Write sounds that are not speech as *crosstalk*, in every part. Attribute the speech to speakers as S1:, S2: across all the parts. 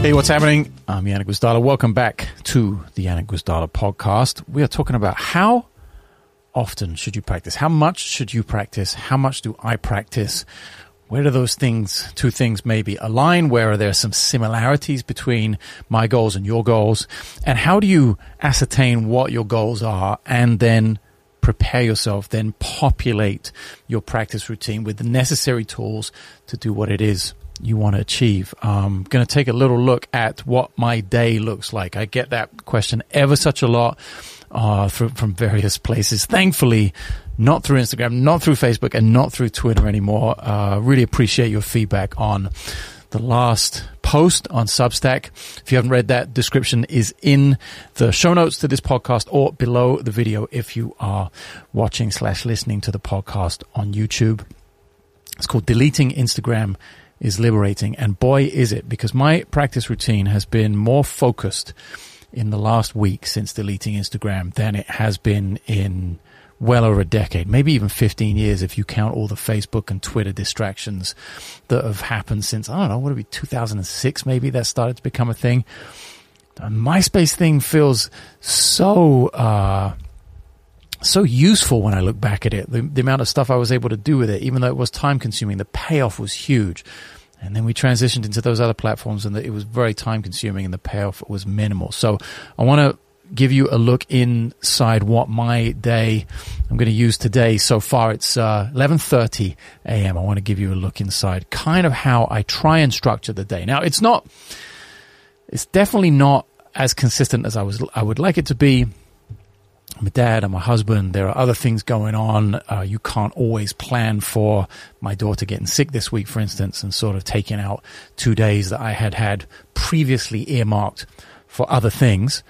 S1: Hey, what's happening? I'm Yannick Gwizdala. Welcome back to the Yannick Gwizdala podcast. We are talking about how often should you practice? How much should you practice? How much do I practice? Where do those things, two things maybe align? Where are there some similarities between my goals and your goals? And how do you ascertain what your goals are and then prepare yourself, then populate your practice routine with the necessary tools to do what it is you want to achieve. I'm um, going to take a little look at what my day looks like. I get that question ever such a lot uh, from, from various places. Thankfully, not through Instagram, not through Facebook, and not through Twitter anymore. Uh, really appreciate your feedback on the last post on Substack. If you haven't read that, description is in the show notes to this podcast or below the video if you are watching slash listening to the podcast on YouTube. It's called Deleting Instagram is liberating. And boy, is it, because my practice routine has been more focused in the last week since deleting Instagram than it has been in well over a decade, maybe even 15 years if you count all the Facebook and Twitter distractions that have happened since, I don't know, what would it be, 2006 maybe that started to become a thing. The MySpace thing feels so, uh, so useful when I look back at it. The, the, amount of stuff I was able to do with it, even though it was time consuming, the payoff was huge. And then we transitioned into those other platforms and it was very time consuming and the payoff was minimal. So I want to give you a look inside what my day I'm going to use today. So far it's uh, 11:30 a.m. I want to give you a look inside kind of how I try and structure the day. Now, it's not it's definitely not as consistent as I was I would like it to be. I'm a dad, I'm a husband, there are other things going on. Uh, you can't always plan for my daughter getting sick this week, for instance, and sort of taking out two days that I had had previously earmarked for other things.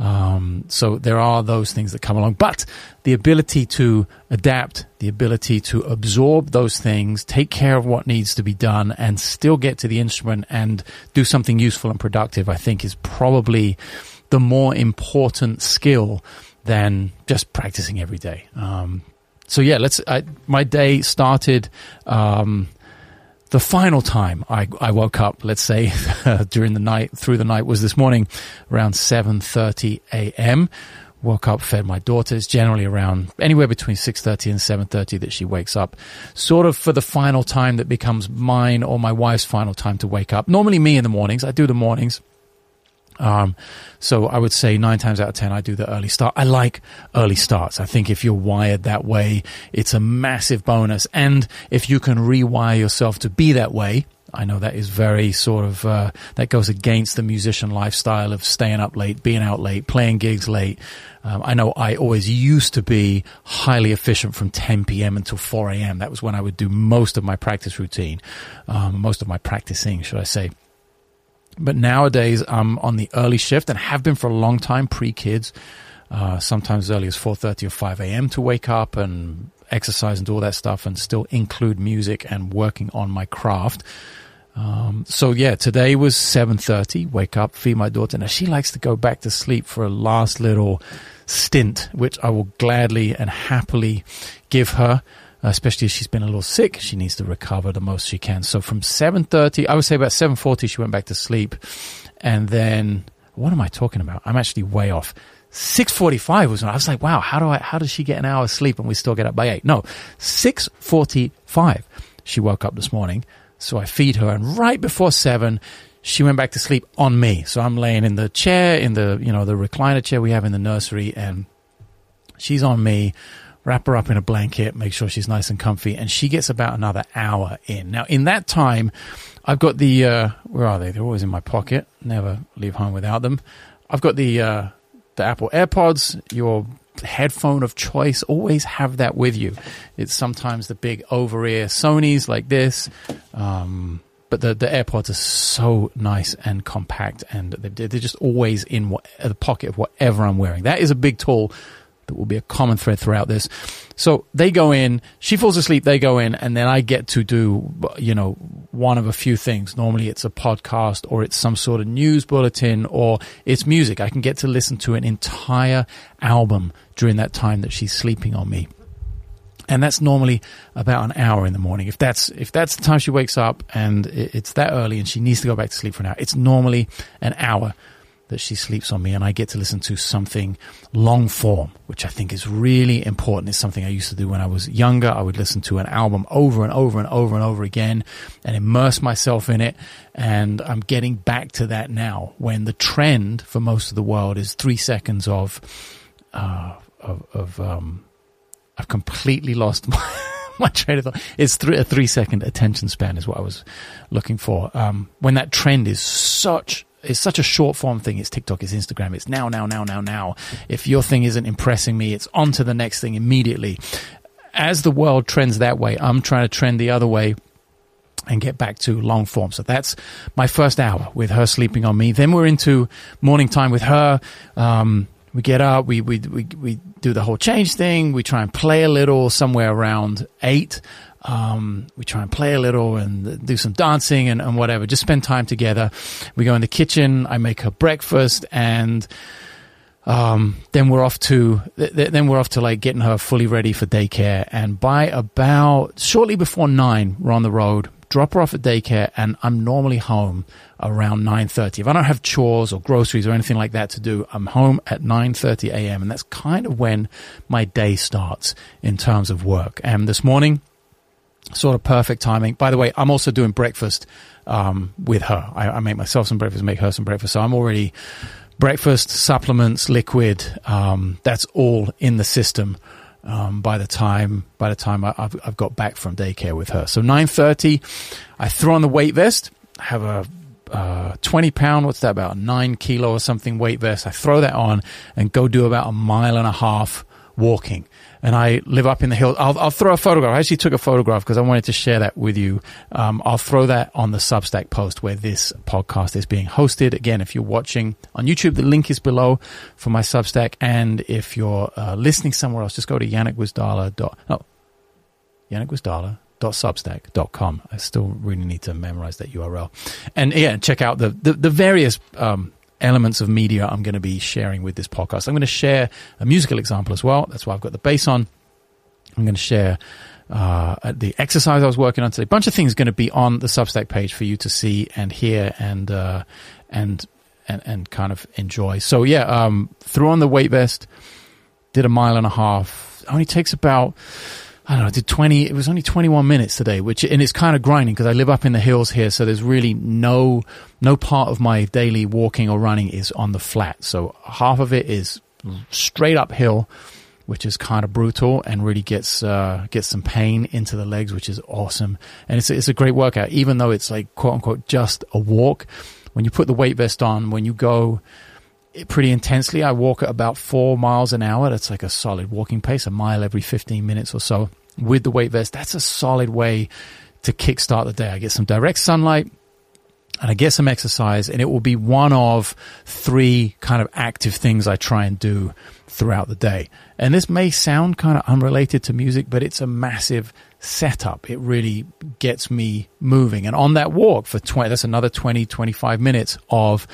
S1: Um, so there are those things that come along, but the ability to adapt, the ability to absorb those things, take care of what needs to be done, and still get to the instrument and do something useful and productive, I think is probably the more important skill than just practicing every day. Um, so yeah, let's. I, my day started. Um, the final time I, I woke up, let's say *laughs* during the night, through the night, was this morning around 7:30 a.m. Woke up, fed my daughters. Generally around anywhere between 6:30 and 7:30 that she wakes up. Sort of for the final time that becomes mine or my wife's final time to wake up. Normally me in the mornings. I do the mornings. Um, so I would say nine times out of ten, I do the early start. I like early starts. I think if you're wired that way, it's a massive bonus. And if you can rewire yourself to be that way, I know that is very sort of, uh, that goes against the musician lifestyle of staying up late, being out late, playing gigs late. Um, I know I always used to be highly efficient from 10 p.m. until 4 a.m. That was when I would do most of my practice routine, um, most of my practicing, should I say. But nowadays, I'm on the early shift and have been for a long time, pre kids. Uh, sometimes as early as 4.30 or 5 a.m. to wake up and exercise and do all that stuff and still include music and working on my craft. Um, so yeah, today was 7.30, wake up, feed my daughter. Now she likes to go back to sleep for a last little stint, which I will gladly and happily give her Uh, especially if she's been a little sick. She needs to recover the most she can. So from 7.30, I would say about 7.40, she went back to sleep. And then, what am I talking about? I'm actually way off. 6.45 was when I was like, wow, how do I, how does she get an hour's sleep and we still get up by 8? No, 6.45 she woke up this morning. So I feed her and right before 7, she went back to sleep on me. So I'm laying in the chair, in the, you know, the recliner chair we have in the nursery and she's on me wrap her up in a blanket, make sure she's nice and comfy, and she gets about another hour in. Now, in that time, I've got the uh, where are they? They're always in my pocket. Never leave home without them. I've got the uh, the Apple AirPods. Your headphone of choice. Always have that with you. It's sometimes the big over ear Sony's like this. Um, but the, the AirPods are so nice and compact, and they're, they're just always in what, the pocket of whatever I'm wearing. That is a big tool that will be a common thread throughout this. So they go in, she falls asleep, they go in, and then I get to do, you know, one of a few things. Normally it's a podcast or it's some sort of news bulletin or it's music. I can get to listen to an entire album during that time that she's sleeping on me. and that's normally about an hour in the morning. If that's if that's the time she wakes up and it's that early and she needs to go back to sleep for an hour, it's normally an hour that she sleeps on me, and I get to listen to something long form, which I think is really important. It's something I used to do when I was younger. I would listen to an album over and over and over and over again and immerse myself in it. And I'm getting back to that now when the trend for most of the world is three seconds of, uh, of, of um, I've completely lost *laughs* my, my train of thought. It's three, a three second attention span is what I was looking for. Um, when that trend is such it's such a short form thing. It's TikTok, it's Instagram, it's now, now, now, now, now. If your thing isn't impressing me, it's on to the next thing immediately. As the world trends that way, I'm trying to trend the other way and get back to long form. So that's my first hour with her sleeping on me. Then we're into morning time with her. Um, we get up, we, we, we, we do the whole change thing. We try and play a little somewhere around eight. Um, we try and play a little and do some dancing and, and whatever. Just spend time together. We go in the kitchen. I make her breakfast and, um, then we're off to th- then we're off to like getting her fully ready for daycare. And by about shortly before nine, we're on the road drop her off at daycare, and I'm normally home around 9.30. If I don't have chores or groceries or anything like that to do, I'm home at 9.30 a.m. And that's kind of when my day starts in terms of work. And this morning, sort of perfect timing. By the way, I'm also doing breakfast um, with her. I, I, make myself some breakfast, make her some breakfast. So I'm already breakfast, supplements, liquid. Um, that's all in the system um, by the time by the time I, have I've got back from daycare with her. So nine thirty, I throw on the weight vest. I have a uh, 20 pound, what's that about? Nine kilo or something weight vest. I throw that on and go do about a mile and a half walking and I live up in the hills. I'll, I'll throw a photograph. I actually took a photograph because I wanted to share that with you. Um, I'll throw that on the Substack post where this podcast is being hosted. Again, if you're watching on YouTube, the link is below for my Substack. And if you're uh, listening somewhere else, just go to yannickgwizdala. Dot, no. I still really need to memorize that URL. And yeah, check out the, the, the various um, elements of media I'm going to be sharing with this podcast. I'm going to share a musical example as well. That's why I've got the bass on. I'm going to share uh, the exercise I was working on today. A bunch of things going to be on the Substack page for you to see and hear and uh, and and and kind of enjoy. So yeah, um, threw on the weight vest, did a mile and a half. Only takes about I don't know, I did 20, it was only 21 minutes today, which, and it's kind of grinding because I live up in the hills here. So there's really no, no part of my daily walking or running is on the flat. So half of it is straight uphill, which is kind of brutal and really gets, uh, gets some pain into the legs, which is awesome. And it's, it's a great workout, even though it's like quote unquote just a walk. When you put the weight vest on, when you go, pretty intensely. I walk at about four miles an hour. That's like a solid walking pace, a mile every 15 minutes or so with the weight vest. That's a solid way to kickstart the day. I get some direct sunlight and I get some exercise and it will be one of three kind of active things I try and do throughout the day. And this may sound kind of unrelated to music, but it's a massive setup. It really gets me moving. And on that walk for 20, that's another 20, 25 minutes of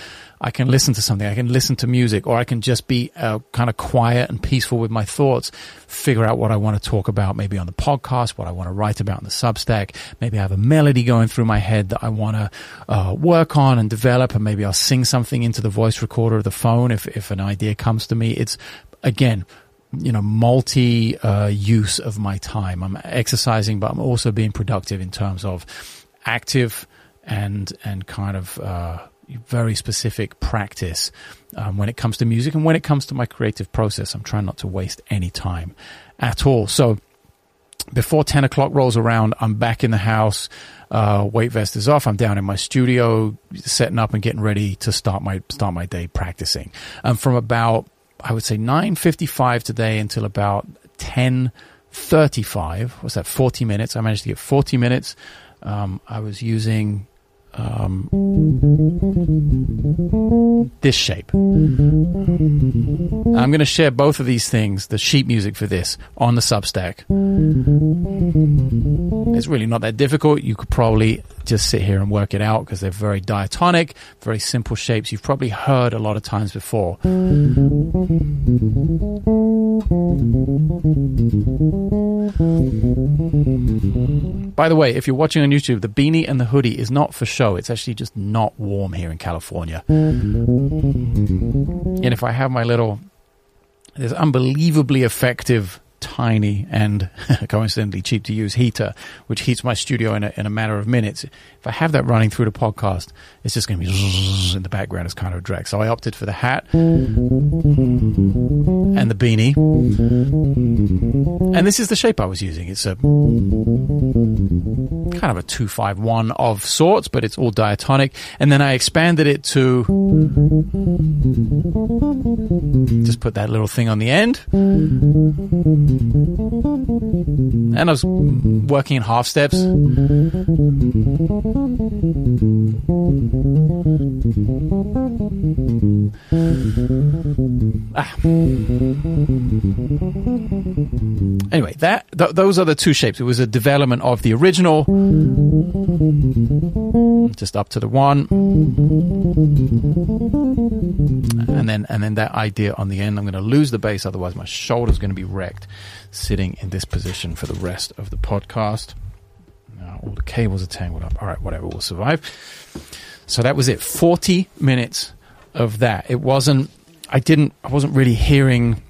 S1: I can listen to something. I can listen to music or I can just be uh, kind of quiet and peaceful with my thoughts, figure out what I want to talk about, maybe on the podcast, what I want to write about in the Substack. Maybe I have a melody going through my head that I want to uh, work on and develop. And maybe I'll sing something into the voice recorder of the phone if, if an idea comes to me. It's again, you know, multi uh, use of my time. I'm exercising, but I'm also being productive in terms of active and and kind of uh, very specific practice um, when it comes to music and when it comes to my creative process. I'm trying not to waste any time at all. So before 10 o'clock rolls around, I'm back in the house. Uh, weight vest is off. I'm down in my studio, setting up and getting ready to start my start my day practicing. And from about I would say 9.55 today until about 10.35. What's that? 40 minutes. I managed to get 40 minutes. Um, I was using um, this shape. I'm going to share both of these things, the sheet music for this, on the Substack. It's really not that difficult. You could probably just sit here and work it out because they're very diatonic, very simple shapes you've probably heard a lot of times before. By the way, if you're watching on YouTube, the beanie and the hoodie is not for show. It's actually just not warm here in California. And if I have my little, this unbelievably effective tiny and *laughs* coincidentally cheap to use heater, which heats my studio in a, in a matter of minutes. If I have that running through the podcast, it's just going to be *laughs* in the background. It's kind of a drag. So I opted for the hat and the beanie. And this is the shape I was using. It's a kind of a 251 of sorts, but it's all diatonic. And then I expanded it to just put that little thing on the end. And I was working in half steps. Ah. Anyway, that th- those are the two shapes. It was a development of the original, just up to the one, and then and then that idea on the end. I'm going to lose the bass, otherwise my shoulder's going to be wrecked sitting in this position for the rest of the podcast. Now all the cables are tangled up. All right, whatever, we'll survive. So that was it. 40 minutes of that. It wasn't, I didn't, I wasn't really hearing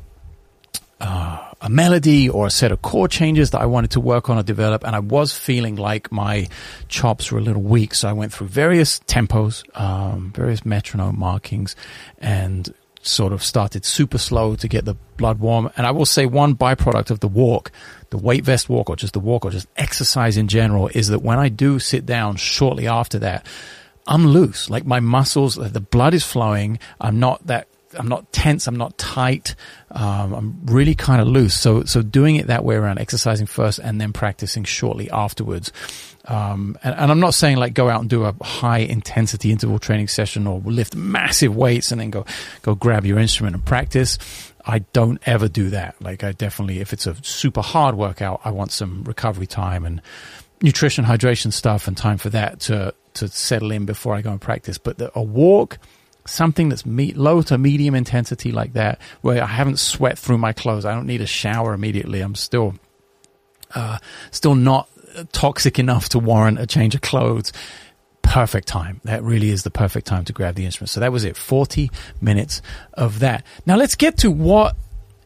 S1: uh, a melody or a set of chord changes that I wanted to work on or develop. And I was feeling like my chops were a little weak. So I went through various tempos, um, various metronome markings and sort of started super slow to get the blood warm. And I will say one byproduct of the walk, the weight vest walk or just the walk or just exercise in general is that when I do sit down shortly after that, I'm loose. Like my muscles, the blood is flowing. I'm not that I'm not tense. I'm not tight. Um, I'm really kind of loose. So, so doing it that way around, exercising first and then practicing shortly afterwards. Um, and, and, I'm not saying like go out and do a high intensity interval training session or lift massive weights and then go, go grab your instrument and practice. I don't ever do that. Like I definitely, if it's a super hard workout, I want some recovery time and nutrition, hydration stuff and time for that to, to settle in before I go and practice. But the, a walk, something that's me- low to medium intensity like that, where I haven't sweat through my clothes. I don't need a shower immediately. I'm still, uh, still not toxic enough to warrant a change of clothes. Perfect time. That really is the perfect time to grab the instrument. So that was it. 40 minutes of that. Now let's get to what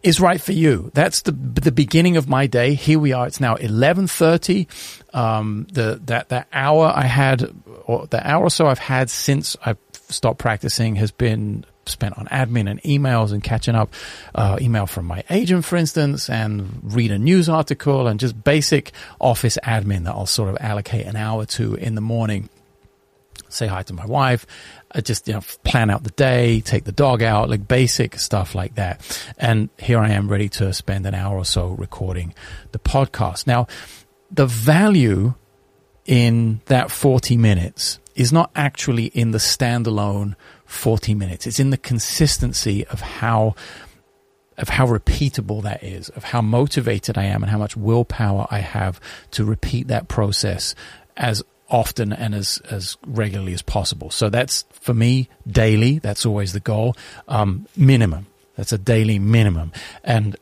S1: is right for you. That's the the beginning of my day. Here we are. It's now eleven thirty. Um, the that that hour I had, or the hour or so I've had since I stopped practicing, has been spent on admin and emails and catching up. Uh, email from my agent, for instance, and read a news article and just basic office admin that I'll sort of allocate an hour to in the morning. Say hi to my wife, I just you know plan out the day, take the dog out, like basic stuff like that. And here I am ready to spend an hour or so recording the podcast. Now, the value in that 40 minutes is not actually in the standalone 40 minutes. It's in the consistency of how of how repeatable that is, of how motivated I am and how much willpower I have to repeat that process as often and as, as regularly as possible. So that's for me daily. That's always the goal. Um, minimum. That's a daily minimum. And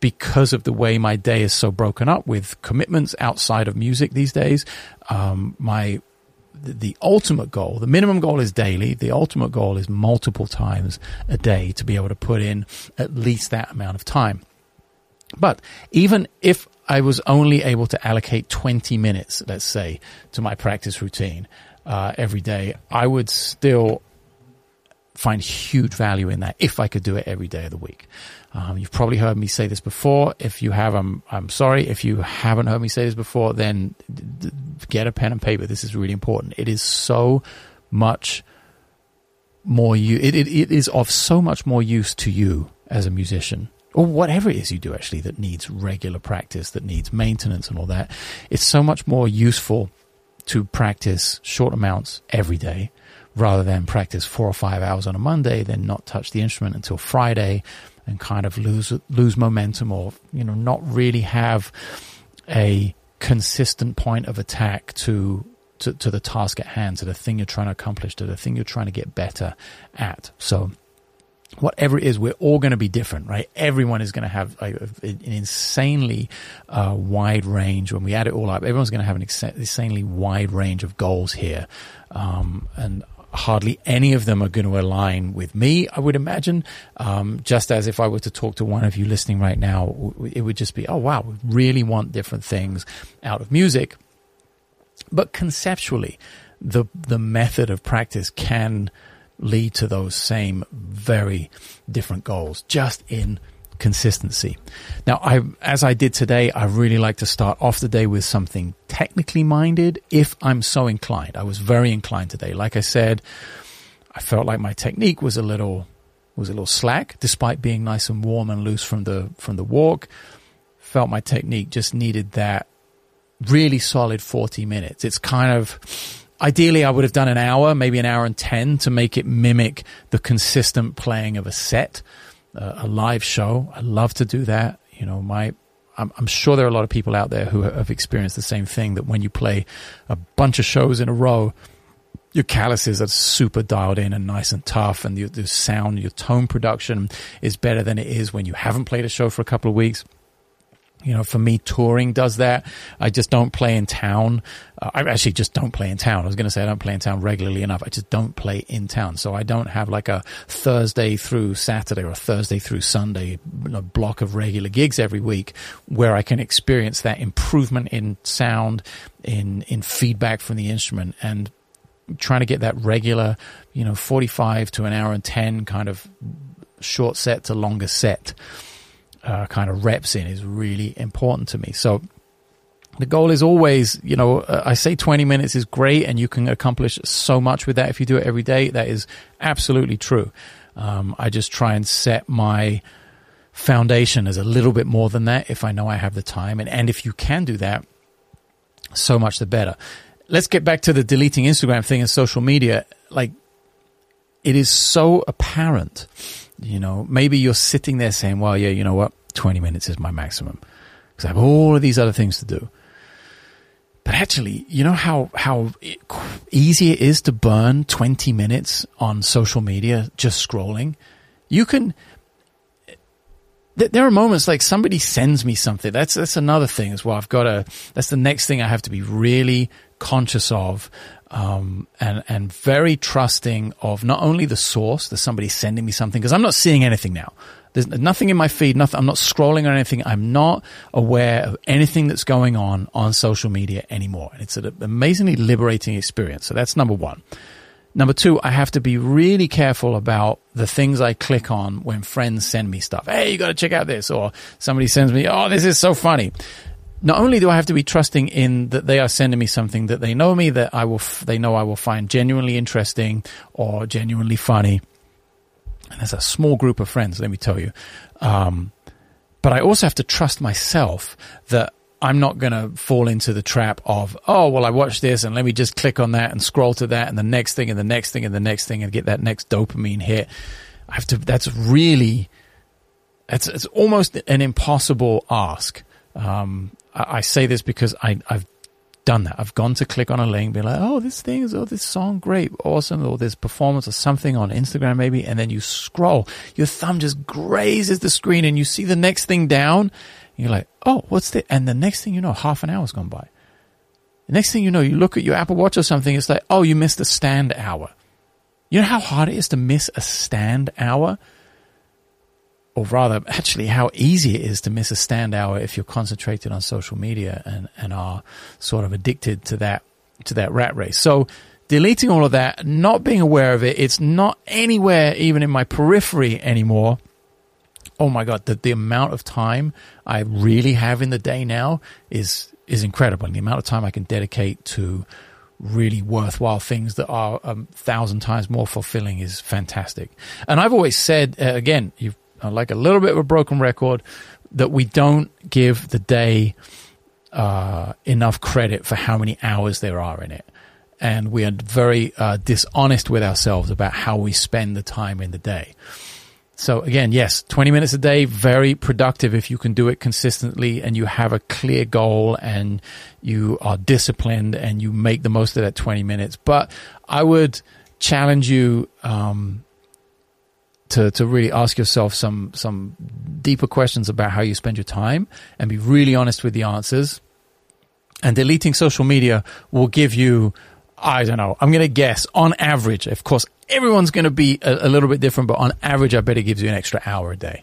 S1: because of the way my day is so broken up with commitments outside of music these days, um, my the ultimate goal, the minimum goal is daily. The ultimate goal is multiple times a day to be able to put in at least that amount of time. But even if I was only able to allocate 20 minutes, let's say, to my practice routine uh, every day, I would still find huge value in that if I could do it every day of the week. Um, you've probably heard me say this before. If you have, I'm, I'm sorry. If you haven't heard me say this before, then d- get a pen and paper. This is really important. It is so much more you. It, it, it is of so much more use to you as a musician or whatever it is you do actually that needs regular practice, that needs maintenance and all that. It's so much more useful to practice short amounts every day rather than practice four or five hours on a Monday, then not touch the instrument until Friday and kind of lose lose momentum or you know not really have a consistent point of attack to to, to the task at hand, to the thing you're trying to accomplish, to the thing you're trying to get better at. So whatever it is, we're all going to be different, right? Everyone is going to have a, an insanely uh, wide range. When we add it all up, everyone's going to have an insanely wide range of goals here. Um, and hardly any of them are going to align with me, I would imagine. Um, just as if I were to talk to one of you listening right now, it would just be, oh, wow, we really want different things out of music. But conceptually, the, the method of practice can lead to those same very different goals, just in consistency. Now, I, as I did today, I really like to start off the day with something technically minded if I'm so inclined. I was very inclined today. Like I said, I felt like my technique was a little, was a little slack despite being nice and warm and loose from the, from the walk. Felt my technique just needed that really solid 40 minutes. It's kind of, ideally I would have done an hour, maybe an hour and 10 to make it mimic the consistent playing of a set, a live show. I love to do that. You know, my, I'm, I'm, sure there are a lot of people out there who have experienced the same thing that when you play a bunch of shows in a row, your calluses are super dialed in and nice and tough and the sound, your tone production is better than it is when you haven't played a show for a couple of weeks you know, for me, touring does that. I just don't play in town. I actually just don't play in town. I was going to say I don't play in town regularly enough. I just don't play in town. So I don't have like a Thursday through Saturday or a Thursday through Sunday block of regular gigs every week where I can experience that improvement in sound, in, in feedback from the instrument and trying to get that regular, you know, 45 to an hour and 10 kind of short set to longer set uh, kind of reps in is really important to me. So the goal is always, you know, uh, I say 20 minutes is great and you can accomplish so much with that if you do it every day. That is absolutely true. Um, I just try and set my foundation as a little bit more than that if I know I have the time. And, and if you can do that, so much the better. Let's get back to the deleting Instagram thing and social media. Like, it is so apparent you know, maybe you're sitting there saying, well, yeah, you know what? 20 minutes is my maximum because I have all of these other things to do. But actually, you know how, how easy it is to burn 20 minutes on social media just scrolling? You can, there are moments like somebody sends me something. That's, that's another thing as well. I've got to, that's the next thing I have to be really conscious of um, and and very trusting of not only the source, that somebody's sending me something because I'm not seeing anything now. There's nothing in my feed. Nothing. I'm not scrolling or anything. I'm not aware of anything that's going on on social media anymore, and it's an amazingly liberating experience. So that's number one. Number two, I have to be really careful about the things I click on when friends send me stuff. Hey, you got to check out this, or somebody sends me, oh, this is so funny not only do I have to be trusting in that they are sending me something that they know me, that I will, f- they know I will find genuinely interesting or genuinely funny. And there's a small group of friends, let me tell you. Um, but I also have to trust myself that I'm not going to fall into the trap of, oh, well, I watched this and let me just click on that and scroll to that and the next thing and the next thing and the next thing and get that next dopamine hit. I have to, that's really, it's, it's almost an impossible ask. Um, I, I say this because I, I've done that. I've gone to click on a link, be like, oh, this thing is, oh, this song, great, awesome, or this performance or something on Instagram maybe, and then you scroll. Your thumb just grazes the screen and you see the next thing down. you're like, oh, what's this? And the next thing you know, half an hour's gone by. The next thing you know, you look at your Apple Watch or something, it's like, oh, you missed a stand hour. You know how hard it is to miss a stand hour? Or rather, actually, how easy it is to miss a stand hour if you're concentrated on social media and, and are sort of addicted to that to that rat race. So deleting all of that, not being aware of it, it's not anywhere even in my periphery anymore. Oh my god, the, the amount of time I really have in the day now is is incredible. And the amount of time I can dedicate to really worthwhile things that are a thousand times more fulfilling is fantastic. And I've always said, uh, again, you've like a little bit of a broken record, that we don't give the day uh, enough credit for how many hours there are in it. And we are very uh, dishonest with ourselves about how we spend the time in the day. So again, yes, 20 minutes a day, very productive if you can do it consistently and you have a clear goal and you are disciplined and you make the most of that 20 minutes. But I would challenge you, um, to to really ask yourself some some deeper questions about how you spend your time and be really honest with the answers. And deleting social media will give you, I don't know, I'm going to guess on average, of course, everyone's going to be a, a little bit different, but on average, I bet it gives you an extra hour a day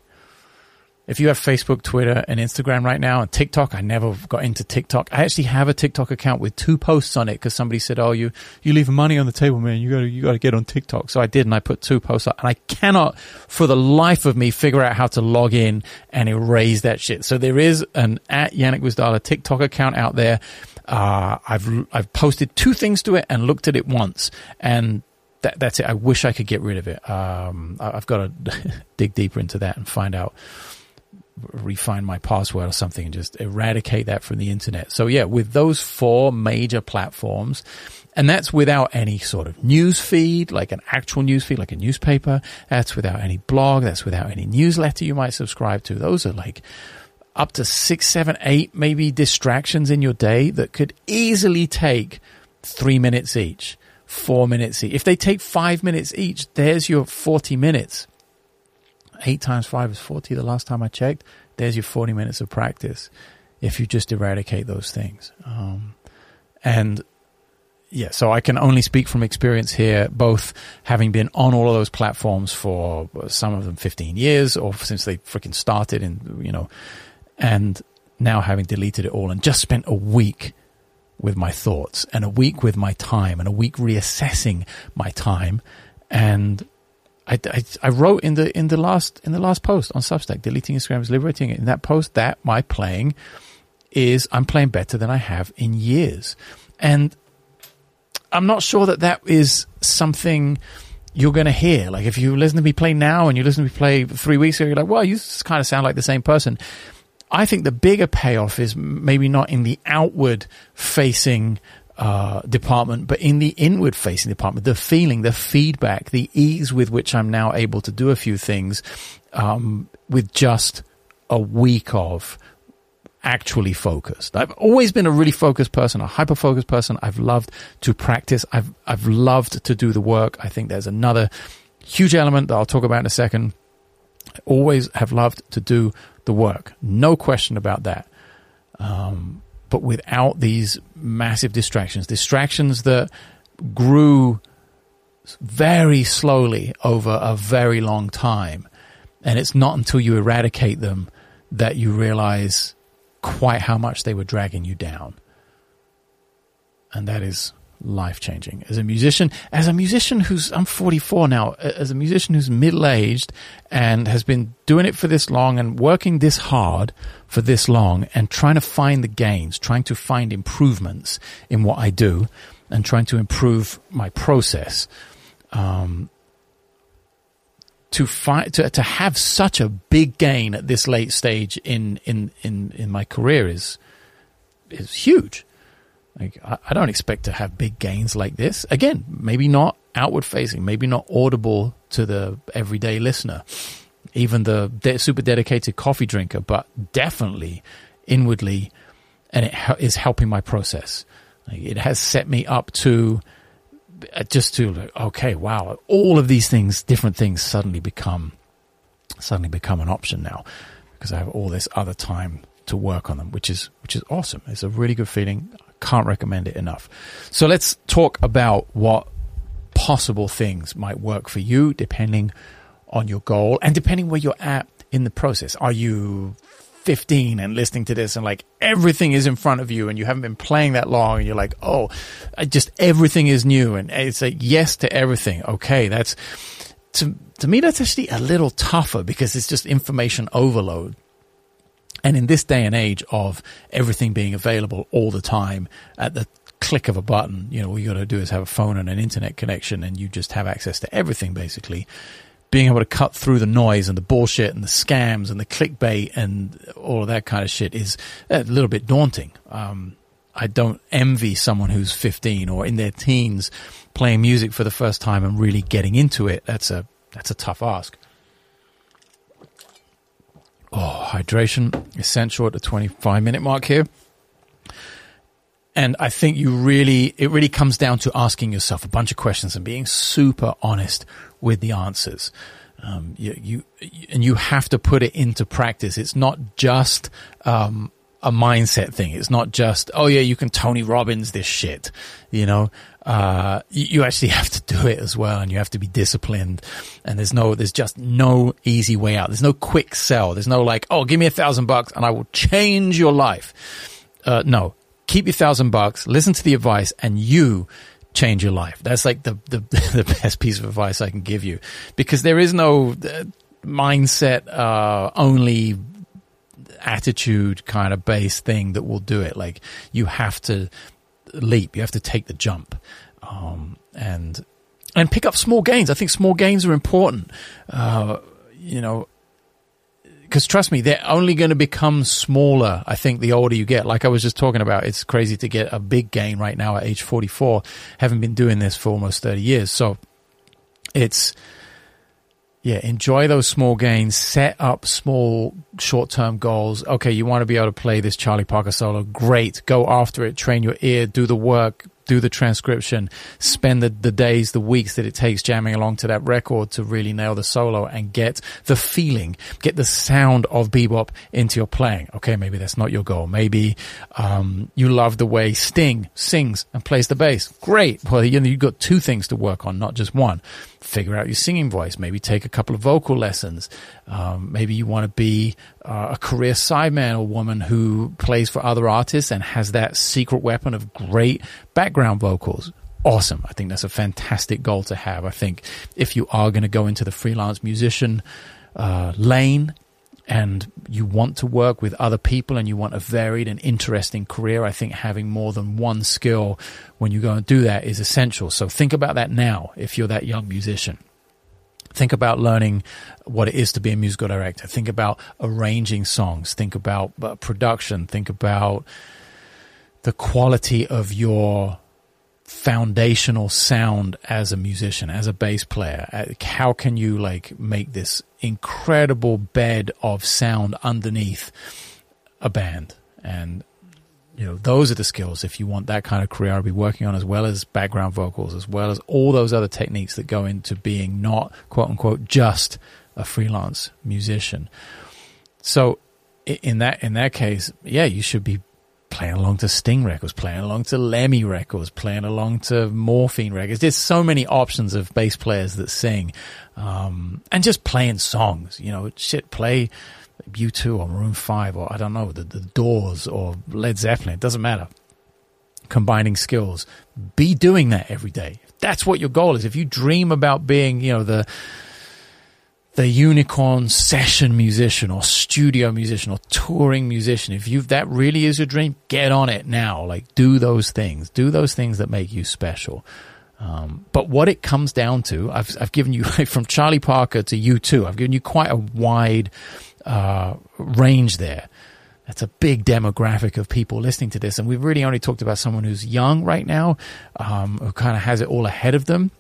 S1: if you have Facebook, Twitter, and Instagram right now, and TikTok, I never got into TikTok. I actually have a TikTok account with two posts on it because somebody said, "Oh, you you leave money on the table, man. You got to you got to get on TikTok." So I did, and I put two posts up, and I cannot, for the life of me, figure out how to log in and erase that shit. So there is an at Yannick Gwizdala TikTok account out there. Uh, I've I've posted two things to it and looked at it once, and that, that's it. I wish I could get rid of it. Um, I've got to *laughs* dig deeper into that and find out refine my password or something and just eradicate that from the internet. So yeah, with those four major platforms, and that's without any sort of news feed, like an actual news feed, like a newspaper. That's without any blog. That's without any newsletter you might subscribe to. Those are like up to six, seven, eight, maybe distractions in your day that could easily take three minutes each, four minutes each. If they take five minutes each, there's your 40 minutes eight times five is 40 the last time I checked. There's your 40 minutes of practice if you just eradicate those things. Um, and yeah, so I can only speak from experience here, both having been on all of those platforms for some of them 15 years or since they freaking started and, you know, and now having deleted it all and just spent a week with my thoughts and a week with my time and a week reassessing my time and I, I, I, wrote in the in the last in the last post on Substack, deleting Instagram is liberating. In that post, that my playing is I'm playing better than I have in years, and I'm not sure that that is something you're going to hear. Like if you listen to me play now and you listen to me play three weeks ago, you're like, well, you kind of sound like the same person. I think the bigger payoff is maybe not in the outward facing uh, department, but in the inward facing department, the feeling, the feedback, the ease with which I'm now able to do a few things um, with just a week of actually focused. I've always been a really focused person, a hyper focused person. I've loved to practice. I've I've loved to do the work. I think there's another huge element that I'll talk about in a second. I always have loved to do the work. No question about that. Um, but without these massive distractions, distractions that grew very slowly over a very long time. And it's not until you eradicate them that you realize quite how much they were dragging you down. And that is life changing. As a musician, as a musician who's, I'm 44 now, as a musician who's middle aged and has been doing it for this long and working this hard for this long and trying to find the gains, trying to find improvements in what I do and trying to improve my process. Um, to find to to have such a big gain at this late stage in in in in my career is is huge. Like, I, I don't expect to have big gains like this. Again, maybe not outward facing, maybe not audible to the everyday listener, even the de- super dedicated coffee drinker, but definitely inwardly, and it ha- is helping my process. Like, it has set me up to uh, just to okay, wow, all of these things, different things, suddenly become suddenly become an option now because I have all this other time to work on them, which is which is awesome. It's a really good feeling. Can't recommend it enough. So let's talk about what possible things might work for you depending on your goal and depending where you're at in the process. Are you 15 and listening to this and like everything is in front of you and you haven't been playing that long and you're like, oh, just everything is new and it's like yes to everything. Okay, that's to to me that's actually a little tougher because it's just information overload. And in this day and age of everything being available all the time at the click of a button, you know, all you got to do is have a phone and an internet connection and you just have access to everything basically. Being able to cut through the noise and the bullshit and the scams and the clickbait and all of that kind of shit is a little bit daunting. Um, I don't envy someone who's 15 or in their teens playing music for the first time and really getting into it. That's a, that's a tough ask. Oh, hydration essential at the 25 minute mark here. And I think you really, it really comes down to asking yourself a bunch of questions and being super honest with the answers. Um, you, you, and you have to put it into practice. It's not just, um, a mindset thing. It's not just, oh yeah, you can Tony Robbins this shit. You know, uh, you, actually *laughs* have to do it as well and you have to be disciplined. And there's no, there's just no easy way out. There's no quick sell. There's no like, oh, give me a thousand bucks and I will change your life. Uh, no, keep your thousand bucks, listen to the advice and you change your life. That's like the, the, *laughs* the best piece of advice I can give you because there is no uh, mindset, uh, only attitude kind of base thing that will do it. Like you have to leap, you have to take the jump, um, and and pick up small gains. I think small gains are important. Uh, you know, because trust me, they're only going to become smaller. I think the older you get, like I was just talking about, it's crazy to get a big gain right now at age 44. Haven't been doing this for almost 30 years. So it's, yeah, enjoy those small gains. Set up small short term goals. Okay, you want to be able to play this Charlie Parker solo. Great. Go after it. Train your ear. Do the work do the transcription, spend the, the days, the weeks that it takes jamming along to that record to really nail the solo and get the feeling, get the sound of bebop into your playing. Okay, maybe that's not your goal. Maybe um, you love the way Sting sings and plays the bass. Great. Well, you know, you've got two things to work on, not just one. Figure out your singing voice. Maybe take a couple of vocal lessons. Um, maybe you want to be uh, a career sideman or woman who plays for other artists and has that secret weapon of great background vocals. Awesome. I think that's a fantastic goal to have. I think if you are going to go into the freelance musician uh, lane and you want to work with other people and you want a varied and interesting career, I think having more than one skill when you go and do that is essential. So think about that now if you're that young musician. Think about learning what it is to be a musical director. Think about arranging songs. Think about uh, production. Think about the quality of your foundational sound as a musician, as a bass player. Uh, how can you like make this incredible bed of sound underneath a band? And you know, those are the skills if you want that kind of career I'll be working on as well as background vocals, as well as all those other techniques that go into being not quote unquote just a freelance musician. So in that in that case, yeah, you should be playing along to Sting records, playing along to Lemmy records, playing along to Morphine records. There's so many options of bass players that sing, um, and just playing songs. You know, shit, play U2 or Maroon 5 or I don't know, the, the Doors or Led Zeppelin. It doesn't matter. Combining skills. Be doing that every day. That's what your goal is. If you dream about being, you know, the, the unicorn session musician or studio musician or touring musician, if you that really is your dream, get on it now. Like do those things. Do those things that make you special. Um, but what it comes down to, I've, I've given you *laughs* from Charlie Parker to U2. I've given you quite a wide uh, range there. That's a big demographic of people listening to this. And we've really only talked about someone who's young right now, um, who kind of has it all ahead of them.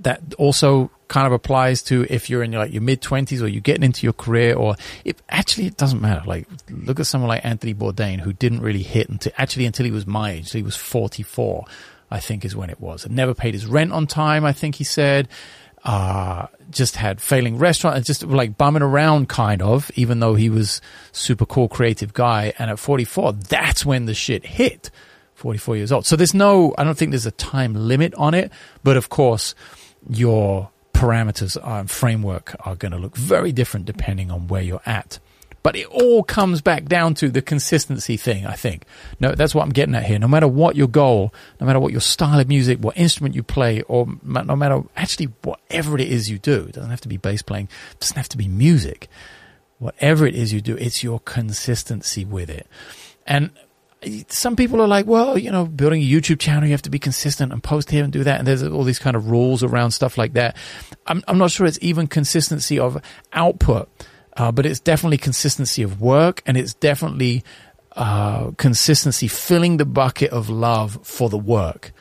S1: That also kind of applies to if you're in your, like your mid twenties or you're getting into your career or it actually it doesn't matter. Like look at someone like Anthony Bourdain who didn't really hit until actually until he was my age. So he was 44, I think is when it was. And never paid his rent on time. I think he said, uh, just had failing restaurant and just like bumming around kind of, even though he was super cool, creative guy. And at 44, that's when the shit hit. 44 years old. So there's no, I don't think there's a time limit on it, but of course your parameters and framework are going to look very different depending on where you're at. But it all comes back down to the consistency thing, I think. No, that's what I'm getting at here. No matter what your goal, no matter what your style of music, what instrument you play, or no matter actually whatever it is you do, it doesn't have to be bass playing, it doesn't have to be music. Whatever it is you do, it's your consistency with it. And some people are like, well, you know, building a YouTube channel, you have to be consistent and post here and do that. And there's all these kind of rules around stuff like that. I'm, I'm not sure it's even consistency of output uh, but it's definitely consistency of work and it's definitely uh, consistency filling the bucket of love for the work.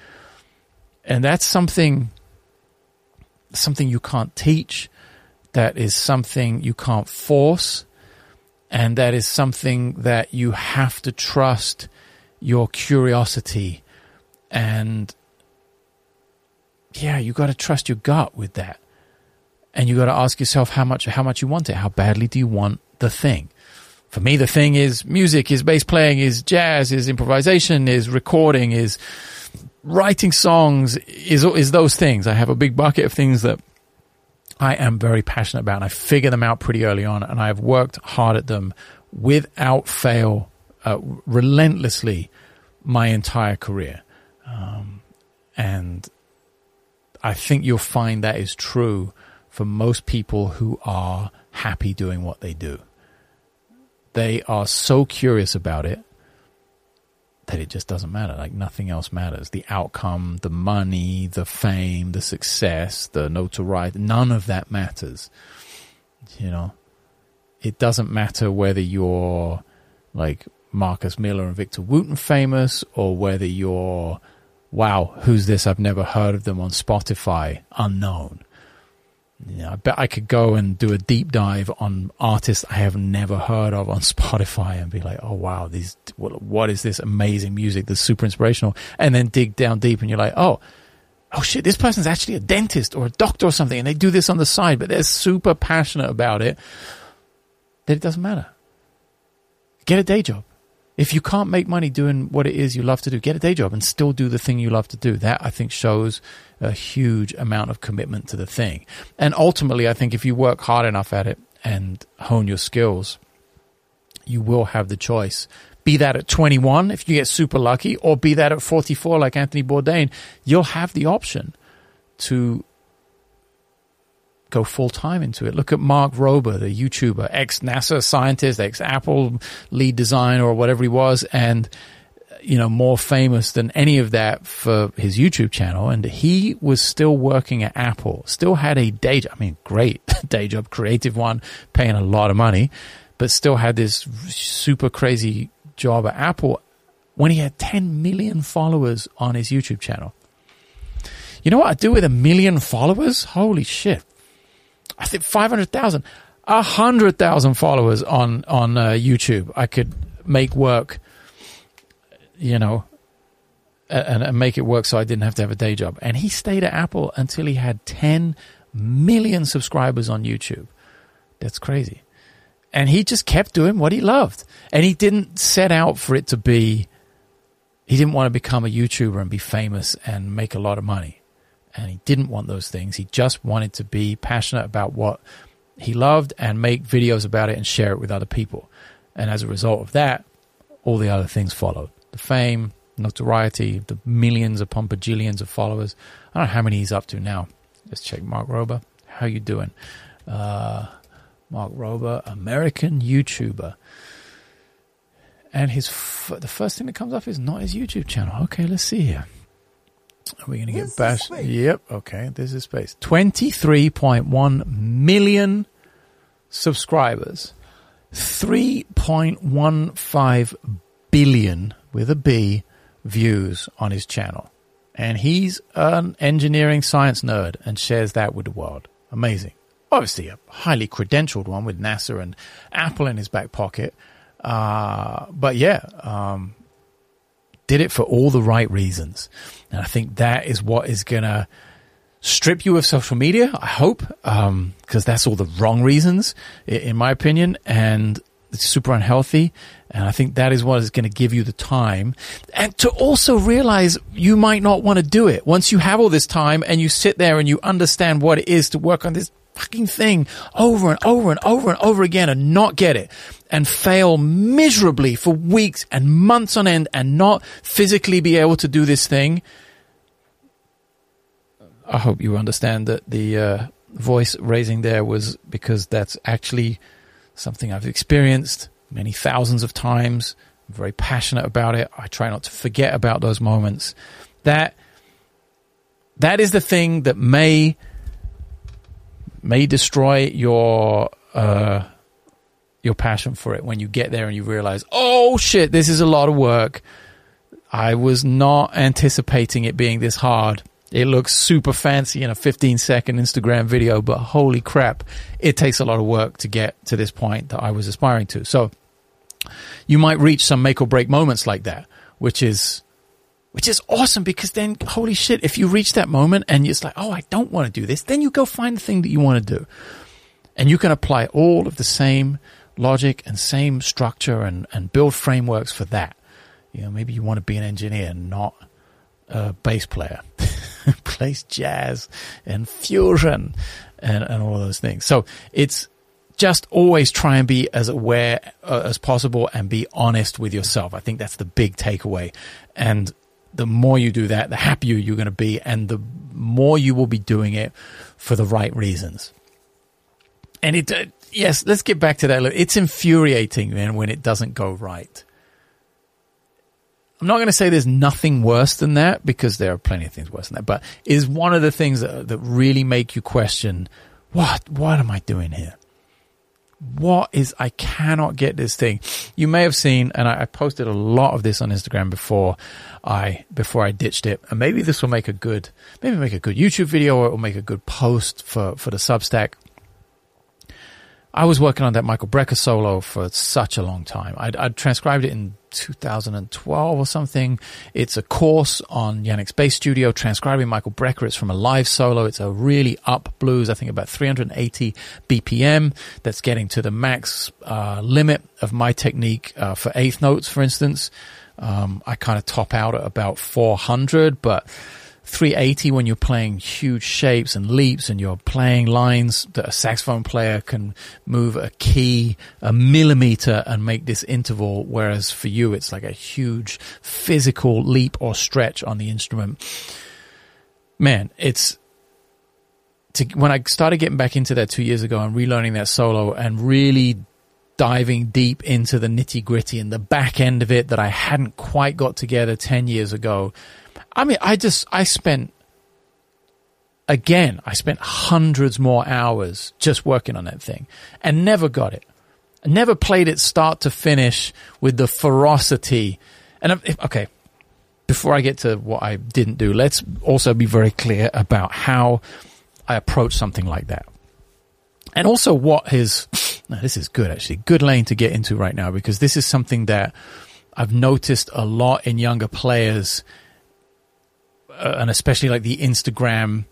S1: And that's something something you can't teach. That is something you can't force. And that is something that you have to trust your curiosity and yeah, you got to trust your gut with that and you got to ask yourself how much how much you want it. How badly do you want the thing? For me, the thing is music, is bass playing, is jazz, is improvisation, is recording, is writing songs, is is those things. I have a big bucket of things that I am very passionate about. And I figure them out pretty early on, and I've worked hard at them without fail, uh, relentlessly, my entire career. Um, and I think you'll find that is true for most people who are happy doing what they do. They are so curious about it that it just doesn't matter. Like nothing else matters. The outcome, the money, the fame, the success, the notoriety, none of that matters. You know, it doesn't matter whether you're like Marcus Miller and Victor Wooten famous or whether you're, wow, who's this? I've never heard of them on Spotify, unknown. Yeah, I bet I could go and do a deep dive on artists I have never heard of on *laughs* Spotify and be like, oh wow, these what, what is this amazing music that's super inspirational? And then dig down deep and you're like, oh, oh shit, this person's actually a dentist or a doctor or something, and they do this on the side, but they're super passionate about it. That it doesn't matter. Get a day job. If you can't make money doing what it is you love to do, get a day job and still do the thing you love to do. That I think shows a huge amount of commitment to the thing. And ultimately, I think if you work hard enough at it and hone your skills, you will have the choice. Be that at 21, if you get super lucky, or be that at 44, like Anthony Bourdain, you'll have the option to go full time into it. Look at Mark Rober, the YouTuber, ex NASA scientist, ex Apple lead designer, or whatever he was, and you know, more famous than any of that for his YouTube channel. And he was still working at Apple, still had a day job. I mean, great *laughs* day job, creative one, paying a lot of money, but still had this super crazy job at Apple when he had 10 million followers on his YouTube channel. You know what I do with a million followers? Holy shit. I think 500,000, 100,000 followers on, on uh, YouTube. I could make work you know, and, and make it work so I didn't have to have a day job. And he stayed at Apple until he had 10 million subscribers on YouTube. That's crazy. And he just kept doing what he loved. And he didn't set out for it to be, he didn't want to become a YouTuber and be famous and make a lot of money. And he didn't want those things. He just wanted to be passionate about what he loved and make videos about it and share it with other people. And as a result of that, all the other things followed the fame, notoriety, the millions upon bajillions of followers. I don't know how many he's up to now. Let's check Mark Rober. How you doing? Uh, Mark Rober, American YouTuber. And his f- the first thing that comes up is not his YouTube channel. Okay, let's see here. Are we going to get bashed? Yep. Okay, this is space. 23.1 million subscribers. 3.15 billion with a B views on his channel. And he's an engineering science nerd and shares that with the world. Amazing. Obviously, a highly credentialed one with NASA and Apple in his back pocket. Uh, but yeah, um, did it for all the right reasons. And I think that is what is going to strip you of social media, I hope, because um, that's all the wrong reasons, in my opinion. And it's super unhealthy. And I think that is what is going to give you the time and to also realize you might not want to do it once you have all this time and you sit there and you understand what it is to work on this fucking thing over and over and over and over again and not get it and fail miserably for weeks and months on end and not physically be able to do this thing. I hope you understand that the uh, voice raising there was because that's actually something I've experienced many thousands of times. I'm very passionate about it. I try not to forget about those moments. That that is the thing that may may destroy your uh, your passion for it when you get there and you realize, oh shit, this is a lot of work. I was not anticipating it being this hard. It looks super fancy in a 15 second Instagram video, but holy crap, it takes a lot of work to get to this point that I was aspiring to. So you might reach some make or break moments like that, which is which is awesome because then, holy shit, if you reach that moment and it's like, oh, I don't want to do this, then you go find the thing that you want to do. And you can apply all of the same logic and same structure and, and build frameworks for that. You know, maybe you want to be an engineer, not a bass player. *laughs* Plays jazz and fusion and, and all those things. So it's just always try and be as aware uh, as possible and be honest with yourself. I think that's the big takeaway. And the more you do that, the happier you're going to be, and the more you will be doing it for the right reasons. And it, uh, yes, let's get back to that. It's infuriating, man, when it doesn't go right. I'm not going to say there's nothing worse than that because there are plenty of things worse than that, but is one of the things that, that really make you question what what am I doing here? what is I cannot get this thing. You may have seen, and I, I, posted a lot of this on Instagram before I before I ditched it, and maybe this will make a good maybe make a good YouTube video or it will make a good post for for the Substack. I was working on that Michael Brecker solo for such a long time. I'd, I'd, transcribed it in 2012 or something. It's a course on Yannick's Bass Studio, transcribing Michael Brecker. It's from a live solo. It's a really up blues, I think about 380 BPM. That's getting to the max uh, limit of my technique uh, for eighth notes, for instance. Um, I kind of top out at about 400, but 380 when you're playing huge shapes and leaps and you're playing lines that a saxophone player can move a key a millimeter and make this interval whereas for you it's like a huge physical leap or stretch on the instrument. Man it's to, when I started getting back into that two years ago and relearning that solo and really diving deep into the nitty gritty and the back end of it that I hadn't quite got together 10 years ago I mean, I just, I spent, again, I spent hundreds more hours just working on that thing and never got it. I never played it start to finish with the ferocity. And okay, before I get to what I didn't do, let's also be very clear about how I approach something like that. And also what his, this is good actually, good lane to get into right now because this is something that I've noticed a lot in younger players Uh, and especially like the Instagram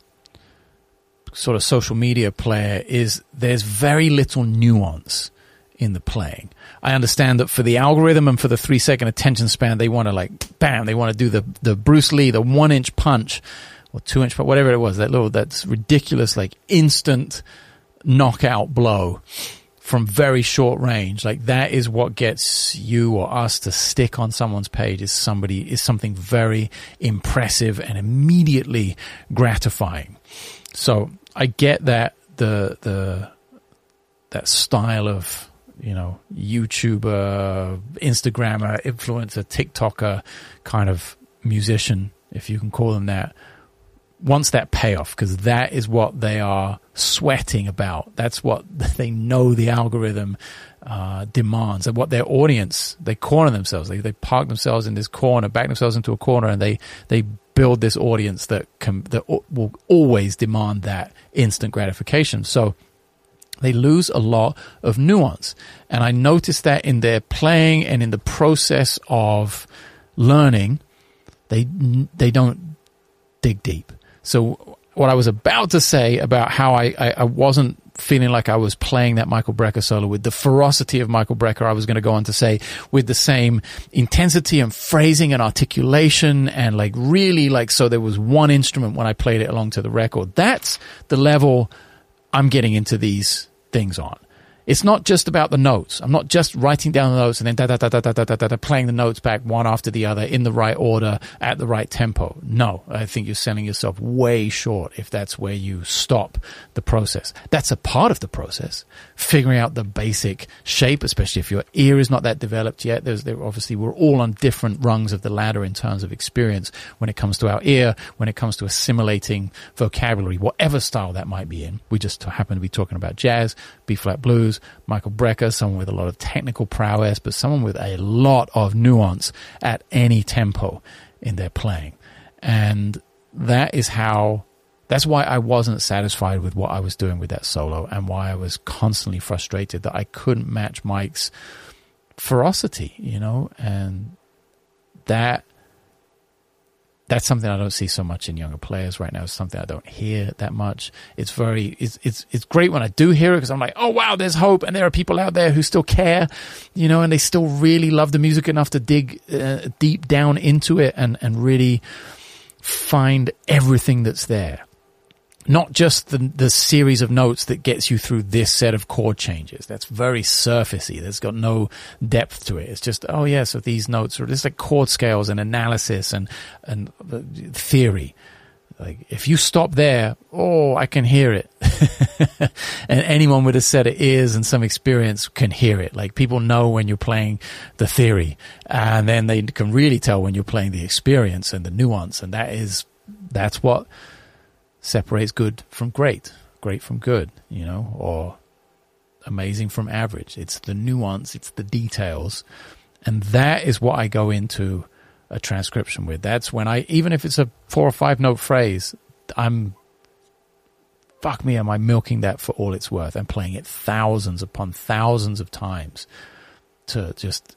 S1: sort of social media player is there's very little nuance in the playing. I understand that for the algorithm and for the three second attention span, they want to like bam, they want to do the the Bruce Lee, the one inch punch or two inch, punch, whatever it was, that little that's ridiculous, like instant knockout blow from very short range. Like that is what gets you or us to stick on someone's page is somebody is something very impressive and immediately gratifying. So I get that the the that style of you know YouTuber, Instagrammer, influencer, TikToker kind of musician, if you can call them that, wants that payoff because that is what they are sweating about. That's what *laughs* they know the algorithm uh, demands and what their audience, they corner themselves. They, they park themselves in this corner, back themselves into a corner and they, they build this audience that can, that will always demand that instant gratification. So they lose a lot of nuance. And I noticed that in their playing and in the process of learning, they, they don't dig deep. So what I was about to say about how I, I, I wasn't feeling like I was playing that Michael Brecker solo with the ferocity of Michael Brecker. I was going to go on to say with the same intensity and phrasing and articulation and like really like, so there was one instrument when I played it along to the record. That's the level I'm getting into these things on. It's not just about the notes. I'm not just writing down the notes and then da da da da da da da, da playing the notes back one after the other in the right order at the right tempo. No, I think you're selling yourself way short if that's where you stop the process. That's a part of the process. Figuring out the basic shape, especially if your ear is not that developed yet. There's there obviously we're all on different rungs of the ladder in terms of experience when it comes to our ear, when it comes to assimilating vocabulary, whatever style that might be in. We just happen to be talking about jazz, B flat blues Michael Brecker, someone with a lot of technical prowess, but someone with a lot of nuance at any tempo in their playing. And that is how that's why I wasn't satisfied with what I was doing with that solo and why I was constantly frustrated that I couldn't match Mike's ferocity, you know, and that that's something I don't see so much in younger players right now. It's something I don't hear that much. It's very, it's, it's, it's great when I do hear it because I'm like, oh wow, there's hope. And there are people out there who still care, you know, and they still really love the music enough to dig uh, deep down into it and, and really find everything that's there not just the the series of notes that gets you through this set of chord changes. That's very surfacey. That's got no depth to it. It's just oh yeah, so these notes are just like chord scales and analysis and and theory. Like if you stop there, oh, I can hear it. *laughs* and anyone with a set of ears and some experience can hear it. Like people know when you're playing the theory, and then they can really tell when you're playing the experience and the nuance. And that is that's what separates good from great, great from good, you know, or amazing from average. It's the nuance, it's the details. And that is what I go into a transcription with. That's when I, even if it's a four or five note phrase, I'm, fuck me, am I milking that for all it's worth? I'm playing it thousands upon thousands of times to just